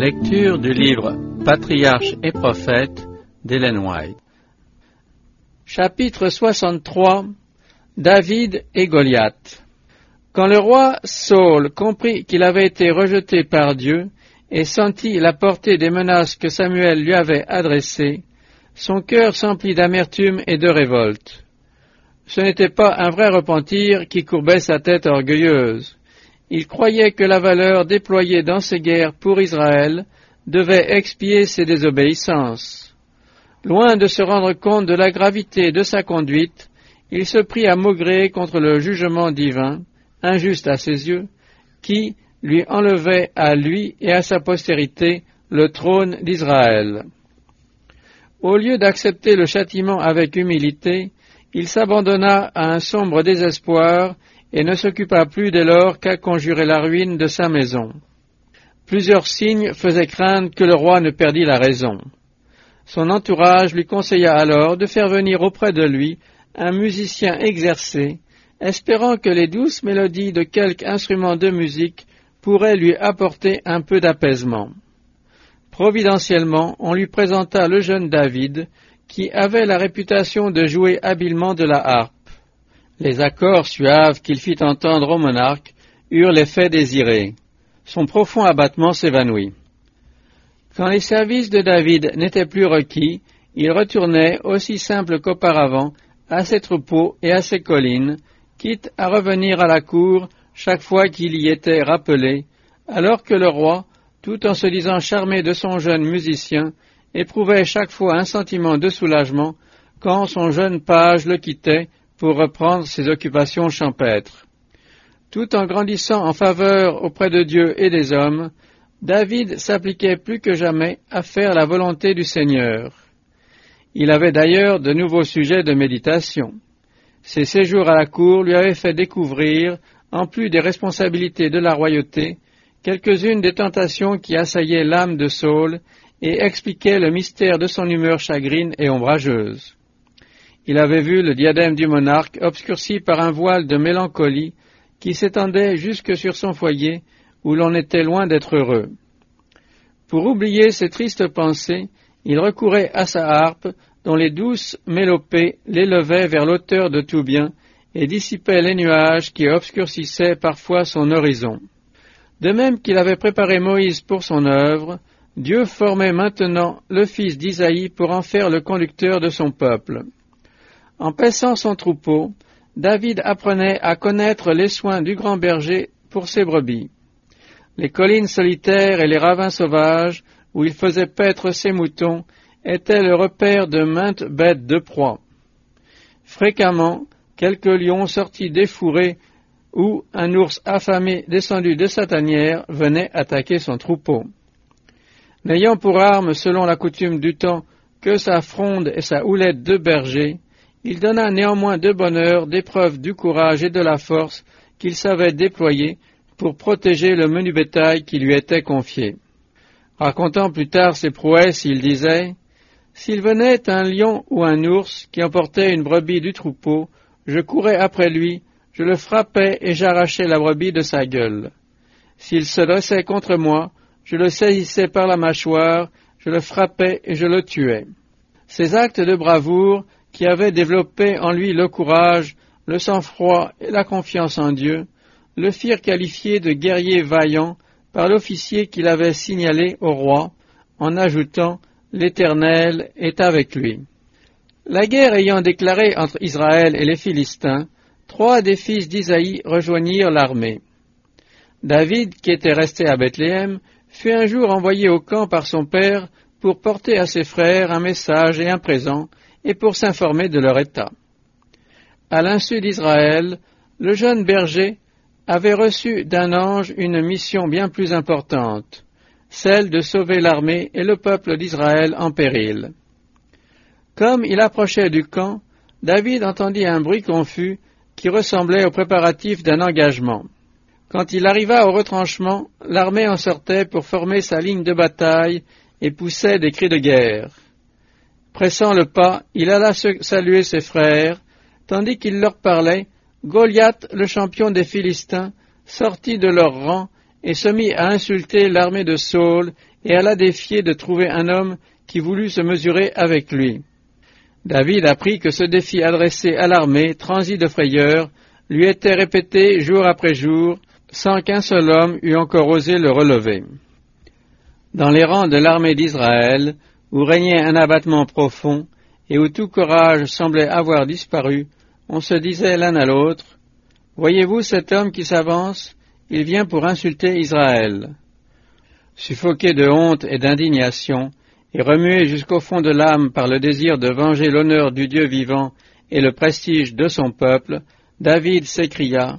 Lecture du livre Patriarche et prophète d'Ellen White. Chapitre 63 David et Goliath. Quand le roi Saul comprit qu'il avait été rejeté par Dieu et sentit la portée des menaces que Samuel lui avait adressées, son cœur s'emplit d'amertume et de révolte. Ce n'était pas un vrai repentir qui courbait sa tête orgueilleuse. Il croyait que la valeur déployée dans ces guerres pour Israël devait expier ses désobéissances. Loin de se rendre compte de la gravité de sa conduite, il se prit à maugréer contre le jugement divin, injuste à ses yeux, qui lui enlevait à lui et à sa postérité le trône d'Israël. Au lieu d'accepter le châtiment avec humilité, il s'abandonna à un sombre désespoir et ne s'occupa plus dès lors qu'à conjurer la ruine de sa maison. Plusieurs signes faisaient craindre que le roi ne perdît la raison. Son entourage lui conseilla alors de faire venir auprès de lui un musicien exercé, espérant que les douces mélodies de quelque instrument de musique pourraient lui apporter un peu d'apaisement. Providentiellement, on lui présenta le jeune David, qui avait la réputation de jouer habilement de la harpe. Les accords suaves qu'il fit entendre au monarque eurent l'effet désiré. Son profond abattement s'évanouit. Quand les services de David n'étaient plus requis, il retournait, aussi simple qu'auparavant, à ses troupeaux et à ses collines, quitte à revenir à la cour chaque fois qu'il y était rappelé, alors que le roi, tout en se disant charmé de son jeune musicien, éprouvait chaque fois un sentiment de soulagement quand son jeune page le quittait pour reprendre ses occupations champêtres. Tout en grandissant en faveur auprès de Dieu et des hommes, David s'appliquait plus que jamais à faire la volonté du Seigneur. Il avait d'ailleurs de nouveaux sujets de méditation. Ses séjours à la cour lui avaient fait découvrir, en plus des responsabilités de la royauté, quelques-unes des tentations qui assaillaient l'âme de Saul et expliquaient le mystère de son humeur chagrine et ombrageuse il avait vu le diadème du monarque obscurci par un voile de mélancolie qui s'étendait jusque sur son foyer où l'on était loin d'être heureux. Pour oublier ces tristes pensées, il recourait à sa harpe dont les douces mélopées l'élevaient vers l'auteur de tout bien et dissipaient les nuages qui obscurcissaient parfois son horizon. De même qu'il avait préparé Moïse pour son œuvre, Dieu formait maintenant le fils d'Isaïe pour en faire le conducteur de son peuple. En paissant son troupeau, David apprenait à connaître les soins du grand berger pour ses brebis. Les collines solitaires et les ravins sauvages, où il faisait paître ses moutons, étaient le repère de maintes bêtes de proie. Fréquemment, quelques lions sortis des fourrés ou un ours affamé descendu de sa tanière venait attaquer son troupeau. N'ayant pour arme, selon la coutume du temps, que sa fronde et sa houlette de berger, il donna néanmoins de bonne heure des preuves du courage et de la force qu'il savait déployer pour protéger le menu bétail qui lui était confié. Racontant plus tard ses prouesses, il disait S'il venait un lion ou un ours qui emportait une brebis du troupeau, je courais après lui, je le frappais et j'arrachais la brebis de sa gueule. S'il se dressait contre moi, je le saisissais par la mâchoire, je le frappais et je le tuais. Ces actes de bravoure qui avait développé en lui le courage, le sang-froid et la confiance en Dieu, le firent qualifier de guerrier vaillant par l'officier qui l'avait signalé au roi, en ajoutant L'Éternel est avec lui. La guerre ayant déclaré entre Israël et les Philistins, trois des fils d'Isaïe rejoignirent l'armée. David, qui était resté à Bethléem, fut un jour envoyé au camp par son père pour porter à ses frères un message et un présent et pour s'informer de leur état. À l'insu d'Israël, le jeune berger avait reçu d'un ange une mission bien plus importante, celle de sauver l'armée et le peuple d'Israël en péril. Comme il approchait du camp, David entendit un bruit confus qui ressemblait aux préparatifs d'un engagement. Quand il arriva au retranchement, l'armée en sortait pour former sa ligne de bataille et poussait des cris de guerre. Pressant le pas, il alla saluer ses frères, tandis qu'il leur parlait, Goliath, le champion des Philistins, sortit de leur rang et se mit à insulter l'armée de Saul et alla défier de trouver un homme qui voulut se mesurer avec lui. David apprit que ce défi adressé à l'armée, transi de frayeur, lui était répété jour après jour, sans qu'un seul homme eût encore osé le relever. Dans les rangs de l'armée d'Israël, où régnait un abattement profond, et où tout courage semblait avoir disparu, on se disait l'un à l'autre, Voyez-vous cet homme qui s'avance Il vient pour insulter Israël. Suffoqué de honte et d'indignation, et remué jusqu'au fond de l'âme par le désir de venger l'honneur du Dieu vivant et le prestige de son peuple, David s'écria,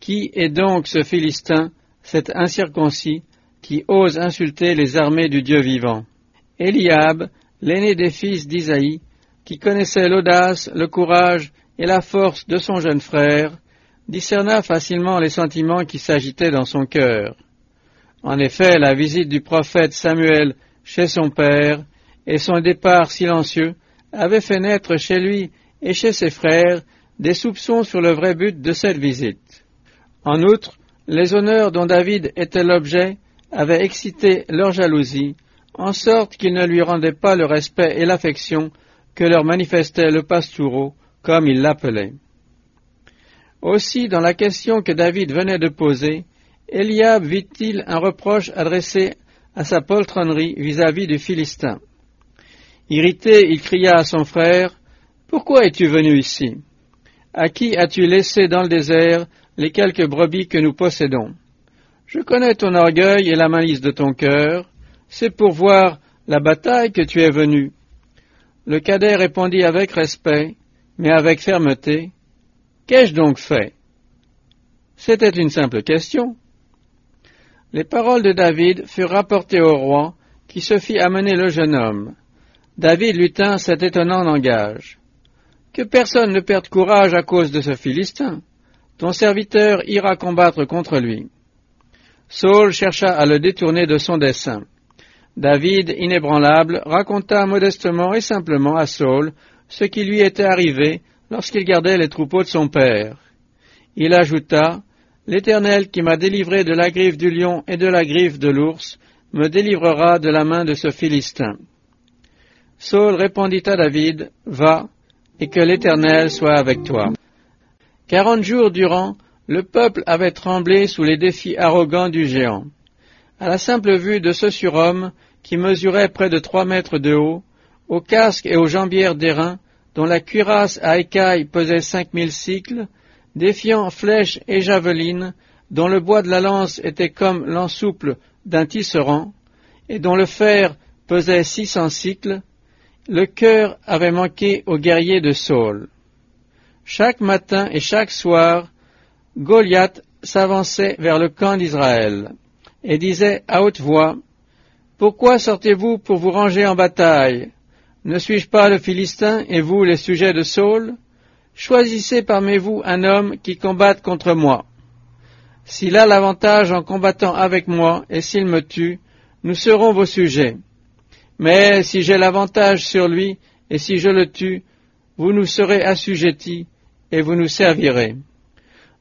Qui est donc ce Philistin, cet incirconcis, qui ose insulter les armées du Dieu vivant? Eliab, l'aîné des fils d'Isaïe, qui connaissait l'audace, le courage et la force de son jeune frère, discerna facilement les sentiments qui s'agitaient dans son cœur. En effet, la visite du prophète Samuel chez son père et son départ silencieux avaient fait naître chez lui et chez ses frères des soupçons sur le vrai but de cette visite. En outre, les honneurs dont David était l'objet avaient excité leur jalousie, en sorte qu'ils ne lui rendaient pas le respect et l'affection que leur manifestait le pastoureau, comme il l'appelait. Aussi, dans la question que David venait de poser, Eliab vit-il un reproche adressé à sa poltronnerie vis-à-vis du Philistin? Irrité, il cria à son frère, Pourquoi es-tu venu ici? À qui as-tu laissé dans le désert les quelques brebis que nous possédons? Je connais ton orgueil et la malice de ton cœur, c'est pour voir la bataille que tu es venu. Le cadet répondit avec respect, mais avec fermeté, Qu'ai-je donc fait? C'était une simple question. Les paroles de David furent rapportées au roi, qui se fit amener le jeune homme. David lui tint cet étonnant langage. Que personne ne perde courage à cause de ce Philistin. Ton serviteur ira combattre contre lui. Saul chercha à le détourner de son dessein. David, inébranlable, raconta modestement et simplement à Saul ce qui lui était arrivé lorsqu'il gardait les troupeaux de son père. Il ajouta, L'Éternel qui m'a délivré de la griffe du lion et de la griffe de l'ours me délivrera de la main de ce Philistin. Saul répondit à David, Va, et que l'Éternel soit avec toi. Quarante jours durant, le peuple avait tremblé sous les défis arrogants du géant. À la simple vue de ce surhomme, qui mesurait près de trois mètres de haut, au casque et aux jambières d'airain, dont la cuirasse à écailles pesait cinq mille cycles, défiant flèches et javelines, dont le bois de la lance était comme l'ensouple d'un tisserand, et dont le fer pesait six cents cycles, le cœur avait manqué aux guerriers de Saul. Chaque matin et chaque soir, Goliath s'avançait vers le camp d'Israël, et disait à haute voix, Pourquoi sortez-vous pour vous ranger en bataille Ne suis-je pas le Philistin et vous les sujets de Saul? Choisissez parmi vous un homme qui combatte contre moi. S'il a l'avantage en combattant avec moi, et s'il me tue, nous serons vos sujets. Mais si j'ai l'avantage sur lui, et si je le tue, vous nous serez assujettis, et vous nous servirez.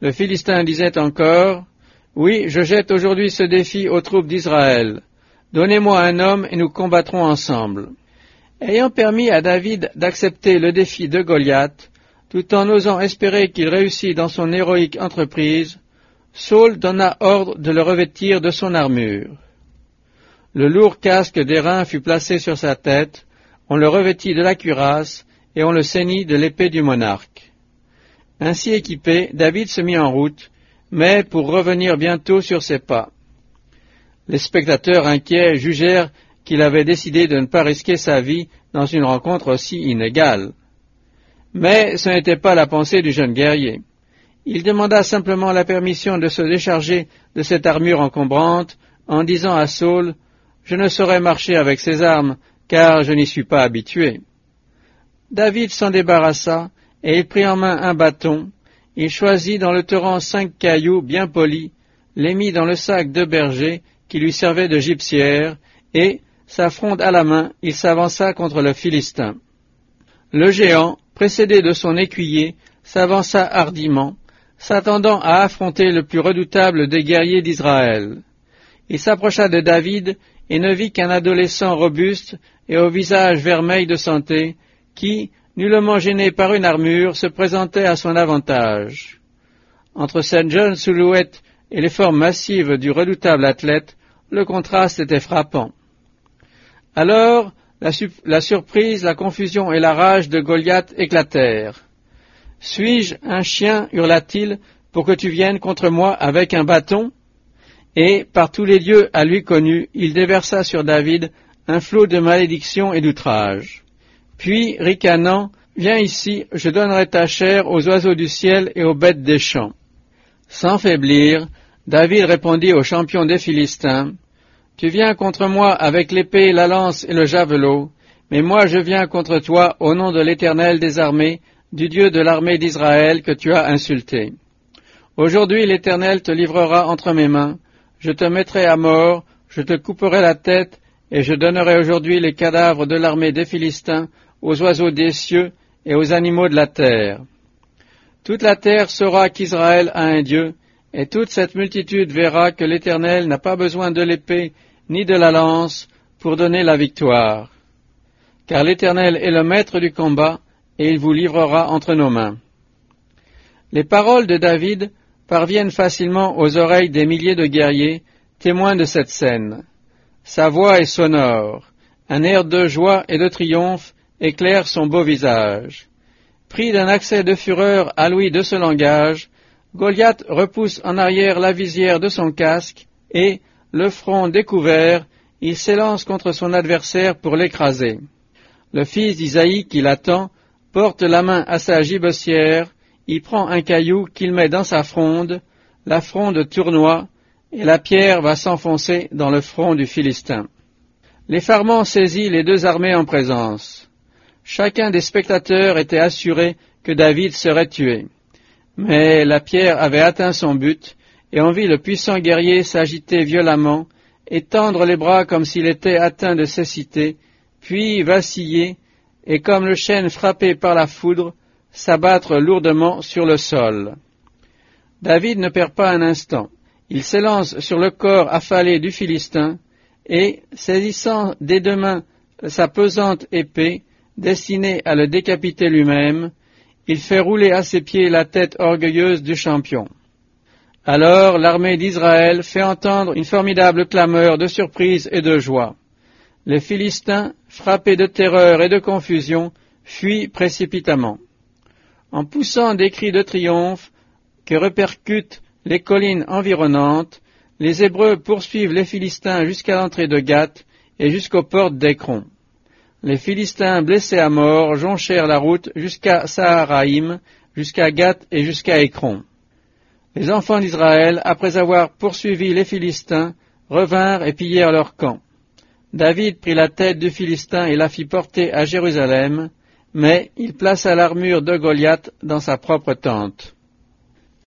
Le Philistin disait encore, Oui, je jette aujourd'hui ce défi aux troupes d'Israël. Donnez-moi un homme et nous combattrons ensemble. Ayant permis à David d'accepter le défi de Goliath, tout en osant espérer qu'il réussit dans son héroïque entreprise, Saul donna ordre de le revêtir de son armure. Le lourd casque d'airain fut placé sur sa tête, on le revêtit de la cuirasse, et on le ceignit de l'épée du monarque. Ainsi équipé, David se mit en route, mais pour revenir bientôt sur ses pas. Les spectateurs inquiets jugèrent qu'il avait décidé de ne pas risquer sa vie dans une rencontre aussi inégale. Mais ce n'était pas la pensée du jeune guerrier. Il demanda simplement la permission de se décharger de cette armure encombrante en disant à Saul Je ne saurais marcher avec ces armes, car je n'y suis pas habitué. David s'en débarrassa, et il prit en main un bâton, il choisit dans le torrent cinq cailloux bien polis, les mit dans le sac de berger qui lui servait de gypsière, et, sa fronde à la main, il s'avança contre le Philistin. Le géant, précédé de son écuyer, s'avança hardiment, s'attendant à affronter le plus redoutable des guerriers d'Israël. Il s'approcha de David et ne vit qu'un adolescent robuste et au visage vermeil de santé, qui, nullement gêné par une armure, se présentait à son avantage. Entre cette jeune silhouette et les formes massives du redoutable athlète, le contraste était frappant. Alors, la, surprise, la confusion et la rage de Goliath éclatèrent. Suis-je un chien? hurla-t-il, pour que tu viennes contre moi avec un bâton? Et, par tous les lieux à lui connus, il déversa sur David un flot de malédictions et d'outrages. Puis, ricanant, Viens ici, je donnerai ta chair aux oiseaux du ciel et aux bêtes des champs. Sans faiblir, David répondit au champion des Philistins, Tu viens contre moi avec l'épée, la lance et le javelot, mais moi je viens contre toi au nom de l'Éternel des armées, du Dieu de l'armée d'Israël que tu as insulté. Aujourd'hui l'Éternel te livrera entre mes mains, je te mettrai à mort, je te couperai la tête, et je donnerai aujourd'hui les cadavres de l'armée des Philistins aux oiseaux des cieux et aux animaux de la terre. Toute la terre saura qu'Israël a un Dieu, et toute cette multitude verra que l'Éternel n'a pas besoin de l'épée ni de la lance pour donner la victoire. Car l'Éternel est le maître du combat, et il vous livrera entre nos mains. Les paroles de David parviennent facilement aux oreilles des milliers de guerriers, témoins de cette scène. Sa voix est sonore, un air de joie et de triomphe éclaire son beau visage. Pris d'un accès de fureur à l'ouïe de ce langage, Goliath repousse en arrière la visière de son casque et, le front découvert, il s'élance contre son adversaire pour l'écraser. Le fils d'Isaïe qui l'attend porte la main à sa gibecière, y prend un caillou qu'il met dans sa fronde, la fronde tournoie, et la pierre va s'enfoncer dans le front du Philistin. L'effarement saisit les deux armées en présence. Chacun des spectateurs était assuré que David serait tué. Mais la pierre avait atteint son but, et on vit le puissant guerrier s'agiter violemment, étendre les bras comme s'il était atteint de cécité, puis vaciller, et comme le chêne frappé par la foudre, s'abattre lourdement sur le sol. David ne perd pas un instant. Il s'élance sur le corps affalé du Philistin, et, saisissant des deux mains sa pesante épée, destinée à le décapiter lui-même, il fait rouler à ses pieds la tête orgueilleuse du champion. Alors l'armée d'Israël fait entendre une formidable clameur de surprise et de joie. Les Philistins, frappés de terreur et de confusion, fuient précipitamment. En poussant des cris de triomphe que répercutent les collines environnantes, les Hébreux poursuivent les Philistins jusqu'à l'entrée de Gath et jusqu'aux portes d'Écron. Les Philistins blessés à mort jonchèrent la route jusqu'à Saharaïm, jusqu'à Gath et jusqu'à Écron. Les enfants d'Israël, après avoir poursuivi les Philistins, revinrent et pillèrent leur camp. David prit la tête du Philistin et la fit porter à Jérusalem, mais il plaça l'armure de Goliath dans sa propre tente.